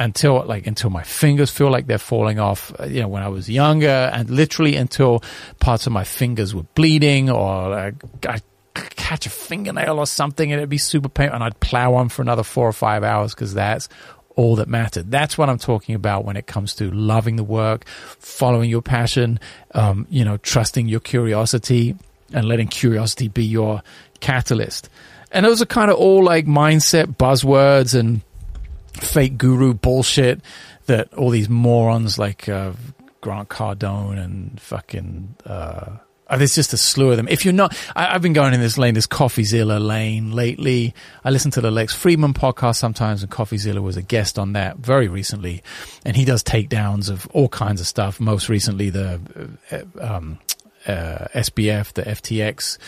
S1: until like until my fingers feel like they're falling off. Uh, you know, when I was younger, and literally until parts of my fingers were bleeding, or uh, I catch a fingernail or something, and it'd be super painful, and I'd plow on for another four or five hours because that's all that mattered. That's what I'm talking about when it comes to loving the work, following your passion, um, you know, trusting your curiosity, and letting curiosity be your catalyst. And those are kind of all like mindset buzzwords and fake guru bullshit that all these morons like uh, Grant Cardone and fucking. Uh, there's just a slew of them. If you're not, I, have been going in this lane, this CoffeeZilla lane lately. I listen to the Lex Fridman podcast sometimes, and CoffeeZilla was a guest on that very recently, and he does takedowns of all kinds of stuff. Most recently, the uh, um, uh, SBF, the FTX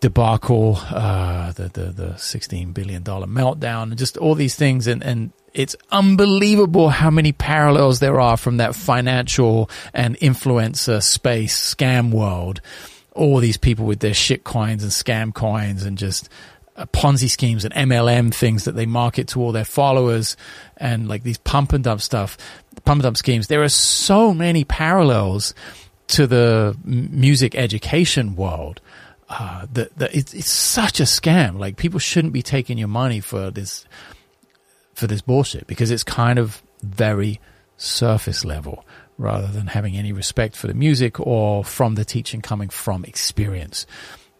S1: debacle, uh, the, the, the $16 billion meltdown, and just all these things. And, and it's unbelievable how many parallels there are from that financial and influencer space scam world. All these people with their shit coins and scam coins and just uh, Ponzi schemes and MLM things that they market to all their followers and like these pump and dump stuff, pump and dump schemes. There are so many parallels to the music education world uh, that, that it's, it's such a scam. Like people shouldn't be taking your money for this for this bullshit because it's kind of very surface level rather than having any respect for the music or from the teaching coming from experience.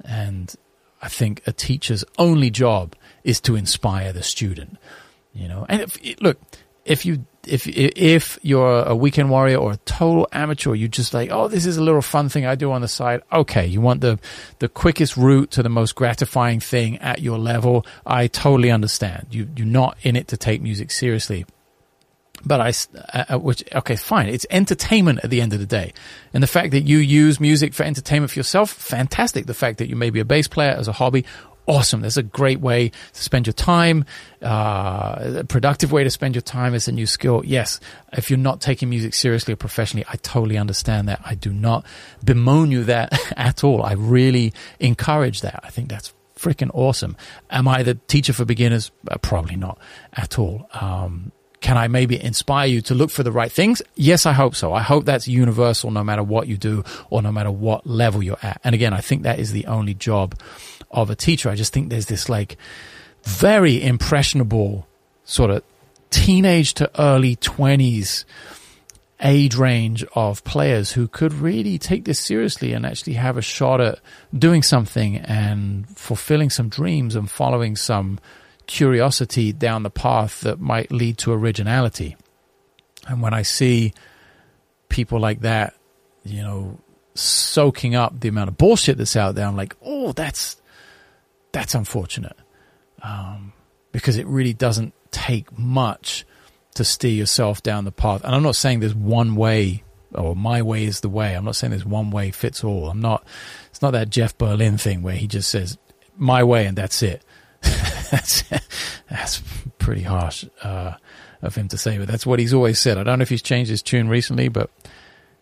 S1: And I think a teacher's only job is to inspire the student, you know. And if, look, if you if if you're a weekend warrior or a total amateur, you just like, oh, this is a little fun thing I do on the side. Okay, you want the the quickest route to the most gratifying thing at your level. I totally understand. You you're not in it to take music seriously. But I, uh, uh which okay, fine. It's entertainment at the end of the day, and the fact that you use music for entertainment for yourself, fantastic. The fact that you may be a bass player as a hobby, awesome. That's a great way to spend your time. Uh, a productive way to spend your time is a new skill. Yes, if you're not taking music seriously or professionally, I totally understand that. I do not bemoan you that *laughs* at all. I really encourage that. I think that's freaking awesome. Am I the teacher for beginners? Uh, probably not at all. Um, can I maybe inspire you to look for the right things? Yes, I hope so. I hope that's universal no matter what you do or no matter what level you're at. And again, I think that is the only job of a teacher. I just think there's this like very impressionable sort of teenage to early 20s age range of players who could really take this seriously and actually have a shot at doing something and fulfilling some dreams and following some curiosity down the path that might lead to originality. And when I see people like that, you know, soaking up the amount of bullshit that's out there, I'm like, oh, that's that's unfortunate um, because it really doesn't take much to steer yourself down the path. And I'm not saying there's one way or my way is the way. I'm not saying there's one way fits all. I'm not. It's not that Jeff Berlin thing where he just says my way and that's it *laughs* that's that's pretty harsh uh, of him to say, but that's what he's always said. I don't know if he's changed his tune recently, but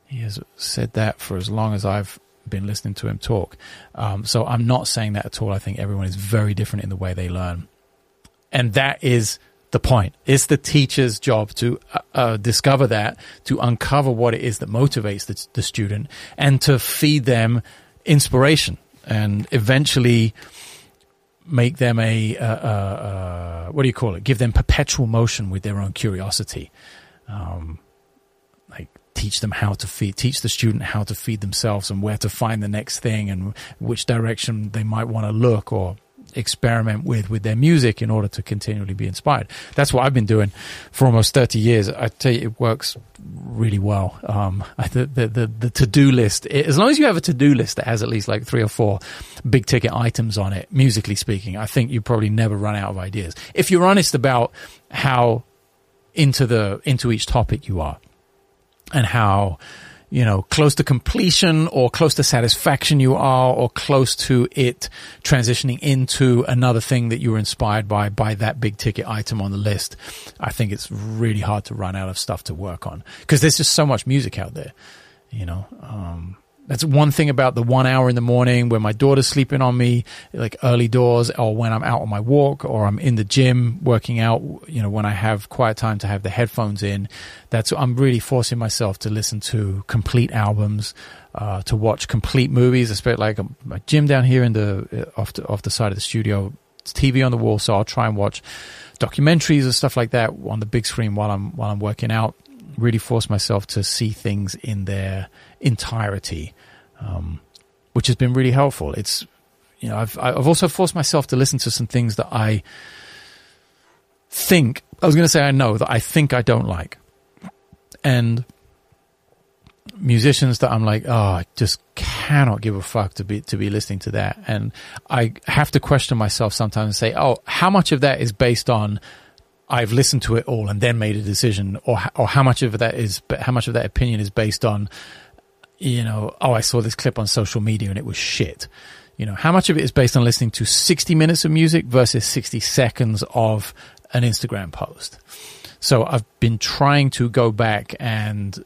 S1: he has said that for as long as I've been listening to him talk. Um, so I'm not saying that at all. I think everyone is very different in the way they learn, and that is the point. It's the teacher's job to uh, uh, discover that, to uncover what it is that motivates the, the student, and to feed them inspiration, and eventually make them a uh, uh, uh, what do you call it? Give them perpetual motion with their own curiosity. Um, like teach them how to feed, teach the student how to feed themselves and where to find the next thing and which direction they might want to look or experiment with with their music in order to continually be inspired. That's what I've been doing for almost 30 years. I tell you, it works really well. Um, *laughs* the, the, the, the to-do list, as long as you have a to-do list that has at least like three or four big ticket items on it, musically speaking, I think you probably never run out of ideas. If you're honest about how into the, into each topic you are and how, you know, close to completion or close to satisfaction you are or close to it transitioning into another thing that you were inspired by, by that big ticket item on the list. I think it's really hard to run out of stuff to work on because there's just so much music out there, you know, um, that's one thing about the one hour in the morning when my daughter's sleeping on me, like early doors, or when I'm out on my walk, or I'm in the gym working out. You know, when I have quiet time to have the headphones in, that's I'm really forcing myself to listen to complete albums, uh, to watch complete movies. Especially like my gym down here in the uh, off the, off the side of the studio, it's TV on the wall, so I'll try and watch documentaries and stuff like that on the big screen while I'm while I'm working out. Really force myself to see things in their entirety um, which has been really helpful. It's you know I've I've also forced myself to listen to some things that I think I was going to say I know that I think I don't like, and musicians that I'm like, oh, I just cannot give a fuck to be to be listening to that, and I have to question myself sometimes and say, oh, how much of that is based on I've listened to it all and then made a decision, or or how much of that is how much of that opinion is based on you know, oh, I saw this clip on social media and it was shit. You know, how much of it is based on listening to 60 minutes of music versus 60 seconds of an Instagram post? So I've been trying to go back and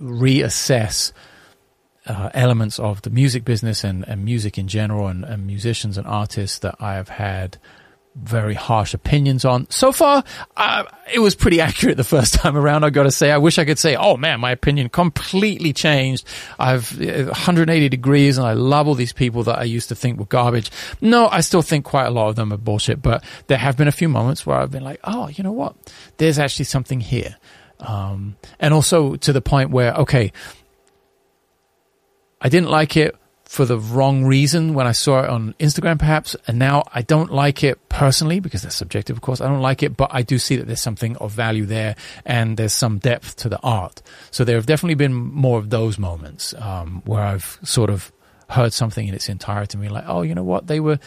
S1: reassess uh, elements of the music business and, and music in general and, and musicians and artists that I have had very harsh opinions on. So far, uh, it was pretty accurate the first time around. I got to say, I wish I could say, oh man, my opinion completely changed. I've 180 uh, degrees, and I love all these people that I used to think were garbage. No, I still think quite a lot of them are bullshit, but there have been a few moments where I've been like, oh, you know what? There's actually something here. Um, and also to the point where, okay, I didn't like it for the wrong reason when I saw it on Instagram, perhaps. And now I don't like it personally because that's subjective, of course. I don't like it, but I do see that there's something of value there and there's some depth to the art. So there have definitely been more of those moments um, where I've sort of heard something in its entirety and be like, oh, you know what? They were,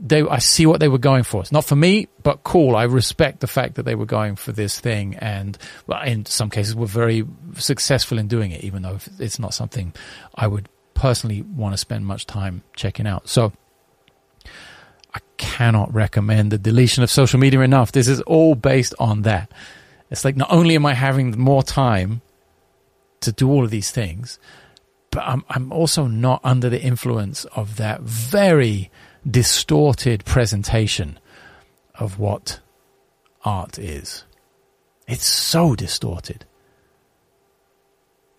S1: they, I see what they were going for. It's not for me, but cool. I respect the fact that they were going for this thing, and well, in some cases, were very successful in doing it, even though it's not something I would personally want to spend much time checking out. So I cannot recommend the deletion of social media enough. This is all based on that. It's like not only am I having more time to do all of these things, but I'm I'm also not under the influence of that very distorted presentation of what art is. It's so distorted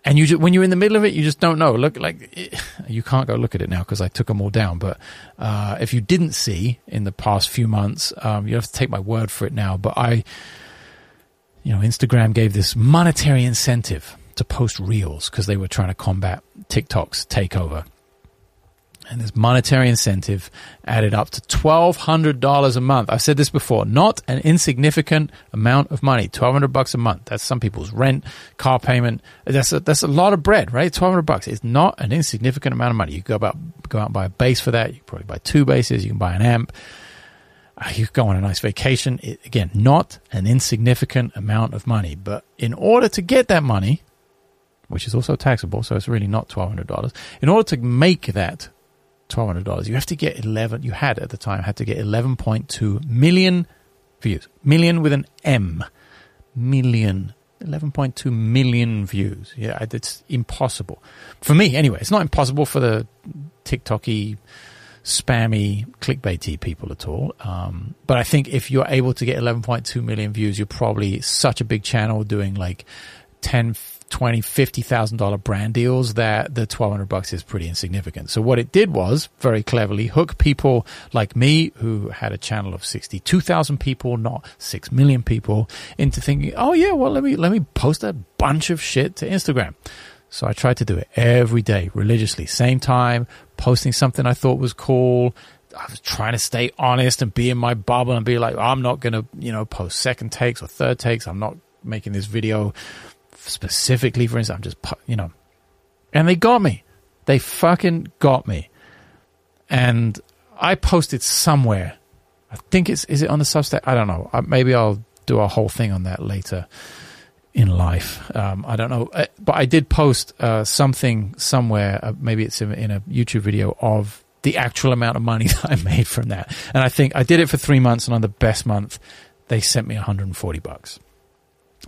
S1: and you just, when you're in the middle of it, you just don't know. Look, like it, you can't go look at it now because I took them all down. But uh, if you didn't see in the past few months, um, you have to take my word for it now. But I, you know, Instagram gave this monetary incentive to post reels because they were trying to combat TikTok's takeover and this monetary incentive added up to $1200 a month. I've said this before not an insignificant amount of money. 1200 bucks a month. That's some people's rent car payment. That's a, that's a lot of bread right? 1200 bucks is not an insignificant amount of money. You go about go out and buy a bass for that. You can probably buy two basses. you can buy an amp. Uh, you go on a nice vacation. It, again not an insignificant amount of money. But in order to get that money which is also taxable, so it's really not twelve hundred dollars. In order to make that twelve hundred dollars. You have to get eleven. You had at the time had to get eleven point two million views. Million with an M. Million. 11.2 million views. Yeah, it's impossible. For me, anyway. It's not impossible for the TikToky spammy, clickbaity people at all. Um, but I think if you're able to get 11.2 million views, you're probably such a big channel doing like 10, 20, $50,000 brand deals that the 1200 bucks is pretty insignificant. So what it did was very cleverly hook people like me who had a channel of 62,000 people, not 6 million people into thinking, "Oh yeah, well let me let me post a bunch of shit to Instagram." So I tried to do it every day religiously, same time, posting something I thought was cool. I was trying to stay honest and be in my bubble and be like, I'm not going to, you know, post second takes or third takes. I'm not making this video specifically for instance. I'm just, you know, and they got me. They fucking got me. And I posted somewhere. I think it's, is it on the Substack? I don't know. Maybe I'll do a whole thing on that later in life. Um, I don't know. Uh, but I did post uh, something somewhere. Uh, maybe it's in, in a YouTube video of the actual amount of money *laughs* that I made from that. And I think I did it for three months, and on the best month, they sent me 140 bucks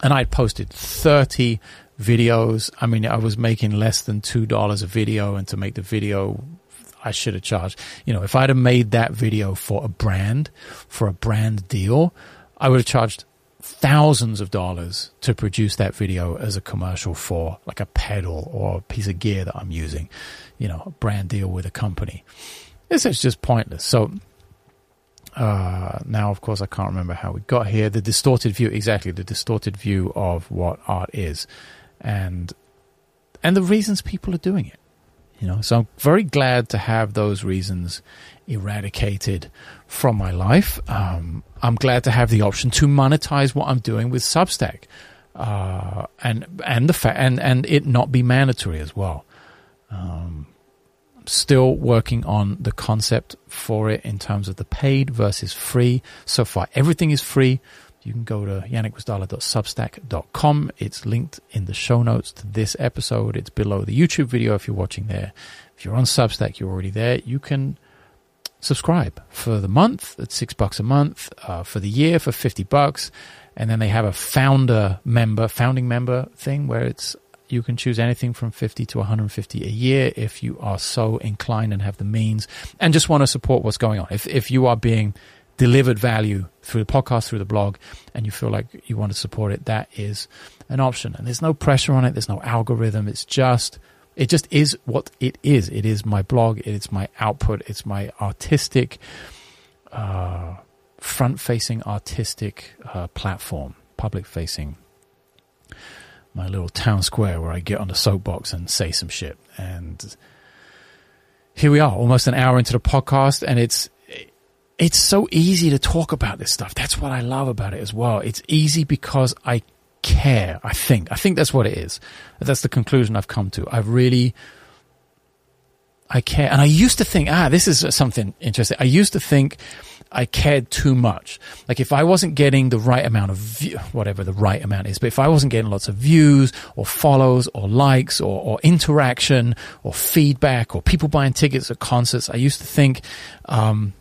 S1: and I posted 30 videos. I mean, I was making less than $2 a video and to make the video, I should have charged, you know, if I'd have made that video for a brand, for a brand deal, I would have charged thousands of dollars to produce that video as a commercial for like a pedal or a piece of gear that I'm using, you know, a brand deal with a company. This is just pointless. So uh, now, of course, I can't remember how we got here. The distorted view, exactly, the distorted view of what art is, and and the reasons people are doing it. You know, so I'm very glad to have those reasons eradicated from my life. Um, I'm glad to have the option to monetize what I'm doing with Substack, uh, and and the fa- and and it not be mandatory as well. Um, still working on the concept for it in terms of the paid versus free. So far, everything is free. You can go to yannickgwizdala.substack.com. It's linked in the show notes to this episode. It's below the YouTube video if you're watching there. If you're on Substack, you're already there. You can subscribe for the month at six bucks a month, uh, for the year for 50 bucks. And then they have a founder member, founding member thing where it's you can choose anything from 50 to 150 a year if you are so inclined and have the means and just want to support what's going on. If, if you are being delivered value through the podcast, through the blog, and you feel like you want to support it, that is an option. And there's no pressure on it. There's no algorithm. It's just, it just is what it is. It is my blog. It's my output. It's my artistic, uh, front facing artistic uh, platform, public facing my little town square where I get on the soapbox and say some shit. And here we are, almost an hour into the podcast, and it's it's so easy to talk about this stuff. That's what I love about it as well. It's easy because I care. I think. I think that's what it is. That's the conclusion I've come to. I've really I care. And I used to think, ah, this is something interesting. I used to think I cared too much. Like if I wasn't getting the right amount of view, whatever the right amount is, but if I wasn't getting lots of views or follows or likes or, or interaction or feedback or people buying tickets at concerts, I used to think, um,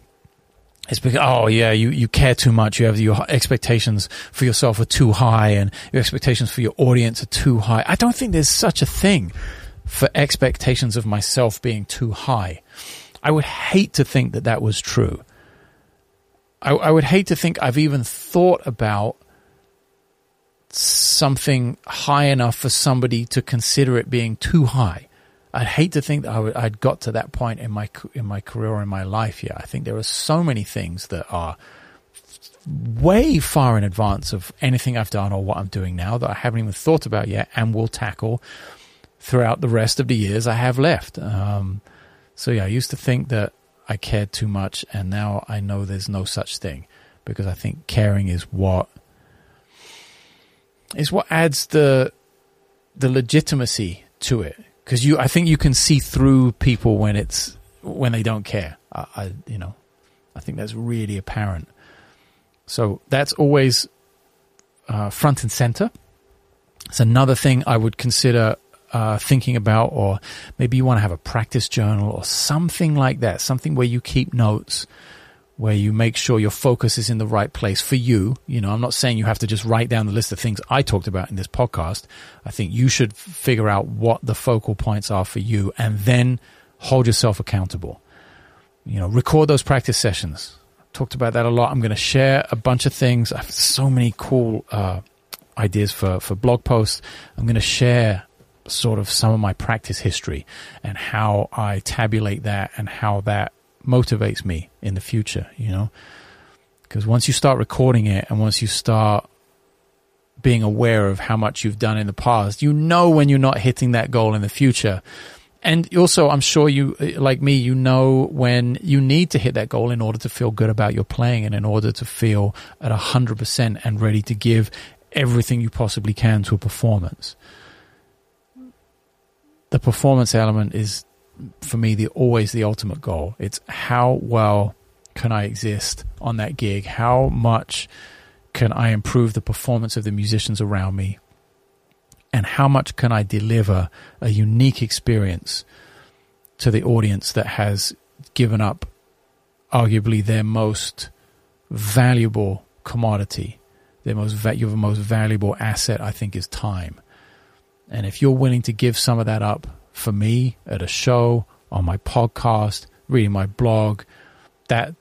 S1: it's because, oh yeah, you, you care too much. You have your expectations for yourself are too high and your expectations for your audience are too high. I don't think there's such a thing for expectations of myself being too high. I would hate to think that that was true. I, I would hate to think I've even thought about something high enough for somebody to consider it being too high. I'd hate to think that I would, I'd got to that point in my in my career or in my life. Yeah, I think there are so many things that are way far in advance of anything I've done or what I'm doing now that I haven't even thought about yet, and will tackle throughout the rest of the years I have left. Um, so yeah, I used to think that I cared too much, and now I know there's no such thing because I think caring is what is what adds the the legitimacy to it. Because you, I think you can see through people when it's when they don't care. I, I, you know, I think that's really apparent. So that's always uh, front and center. It's another thing I would consider uh, thinking about, or maybe you want to have a practice journal or something like that, something where you keep notes, where you make sure your focus is in the right place for you. You know, I'm not saying you have to just write down the list of things I talked about in this podcast. I think you should figure out what the focal points are for you and then hold yourself accountable. you know, record those practice sessions. Talked about that a lot. I'm going to share a bunch of things. I have so many cool uh, ideas for, for blog posts. I'm going to share sort of some of my practice history and how I tabulate that and how that motivates me in the future, you know? Because once you start recording it and once you start being aware of how much you've done in the past, you know when you're not hitting that goal in the future. And also, I'm sure you, eh, like me, you know when you need to hit that goal in order to feel good about your playing and in order to feel at 100% and ready to give everything you possibly can to a performance. The performance element is, for me, the always the ultimate goal. It's how well can I exist on that gig? How much can I improve the performance of the musicians around me? And how much can I deliver a unique experience to the audience that has given up arguably their most valuable commodity, their most va- your most valuable asset, I think, is time. And if you're willing to give some of that up for me at a show, on my podcast, reading my blog, that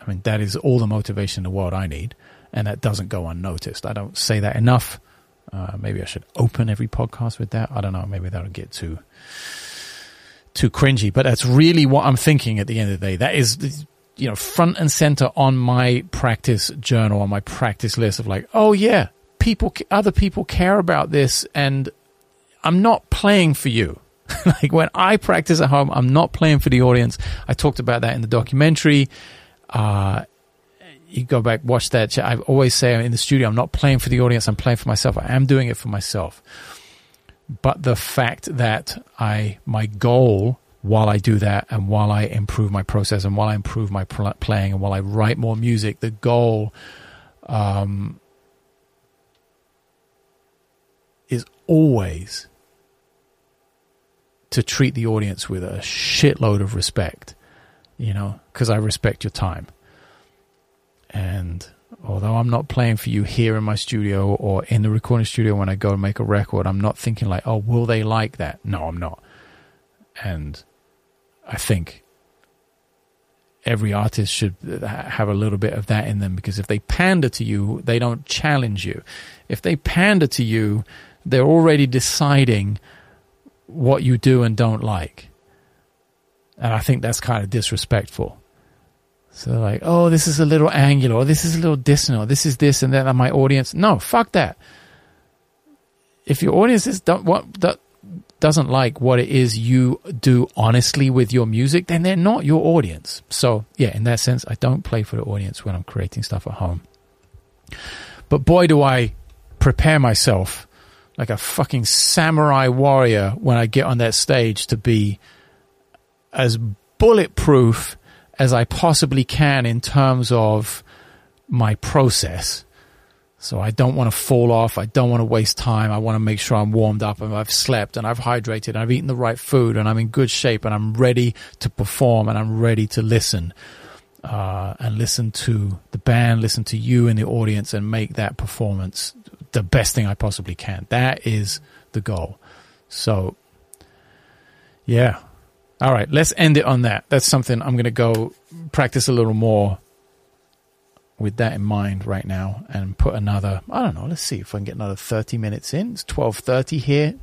S1: I mean, that is all the motivation in the world I need, and that doesn't go unnoticed. I don't say that enough. Uh, maybe I should open every podcast with that. I don't know. Maybe that'll get too too cringy, but that's really what I'm thinking at the end of the day. That is, you know, front and center on my practice journal, on my practice list of like, oh yeah, people, other people care about this, and I'm not playing for you. *laughs* like when I practice at home, I'm not playing for the audience. I talked about that in the documentary. Uh, you go back, watch that. I always say in the studio, I'm not playing for the audience. I'm playing for myself. I am doing it for myself. But the fact that I, my goal while I do that and while I improve my process and while I improve my pl- playing and while I write more music, the goal, um, is always to treat the audience with a shitload of respect you know, because I respect your time. And although I'm not playing for you here in my studio or in the recording studio when I go and make a record, I'm not thinking like, oh, will they like that? No, I'm not. And I think every artist should have a little bit of that in them because if they pander to you, they don't challenge you. If they pander to you, they're already deciding what you do and don't like. And I think that's kind of disrespectful. So like, oh, this is a little angular, or this is a little dissonant, or this is this and that. And my audience, no, fuck that. If your audience is don't what that doesn't like what it is you do honestly with your music, then they're not your audience. So yeah, in that sense, I don't play for the audience when I'm creating stuff at home. But boy, do I prepare myself like a fucking samurai warrior when I get on that stage to be as bulletproof as I possibly can in terms of my process. So I don't want to fall off. I don't want to waste time. I want to make sure I'm warmed up and I've slept and I've hydrated and I've eaten the right food and I'm in good shape and I'm ready to perform and I'm ready to listen. Uh, and listen to the band, listen to you in the audience and make that performance the best thing I possibly can. That is the goal. So, yeah, all right, let's end it on that. That's something I'm going to go practice a little more with that in mind right now and put another, I don't know, let's see if I can get another 30 minutes in. It's 12:30 here.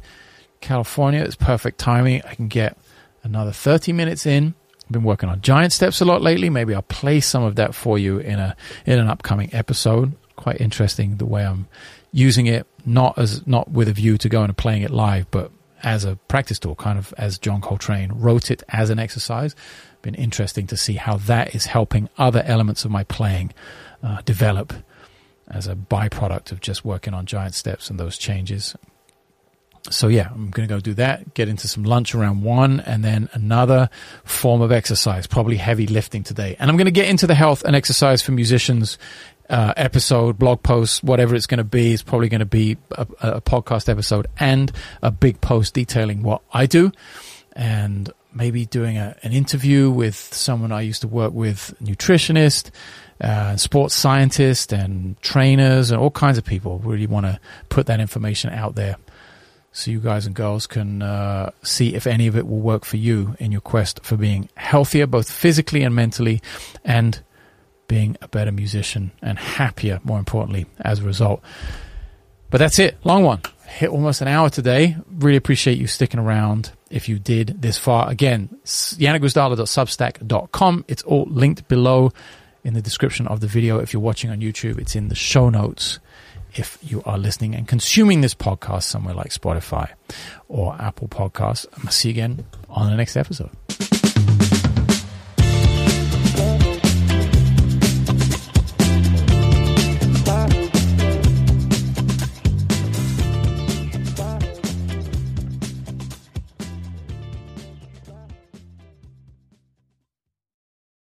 S1: California, it's perfect timing. I can get another 30 minutes in. I've been working on giant steps a lot lately. Maybe I'll play some of that for you in a in an upcoming episode. Quite interesting the way I'm using it, not as not with a view to going and playing it live, but as a practice tool, kind of as John Coltrane wrote it as an exercise. Been interesting to see how that is helping other elements of my playing uh, develop as a byproduct of just working on giant steps and those changes. So yeah, I'm going to go do that, get into some lunch around one, and then another form of exercise, probably heavy lifting today. And I'm going to get into the health and exercise for musicians uh, episode, blog post, whatever it's going to be. It's probably going to be a, a, podcast episode and a big post detailing what I do, and maybe doing a, an interview with someone I used to work with, nutritionist, uh, sports scientist, and trainers, and all kinds of people. Really want to put that information out there. so you guys and girls can uh, see if any of it will work for you in your quest for being healthier, both physically and mentally, and being a better musician and happier, more importantly, as a result. But that's it. Long one. Hit almost an hour today. Really appreciate you sticking around if you did this far. Again, yannickgwizdala.substack.com. It's all linked below in the description of the video. If you're watching on YouTube, it's in the show notes if you are listening and consuming this podcast somewhere like Spotify or Apple Podcasts. To see you again on the next episode.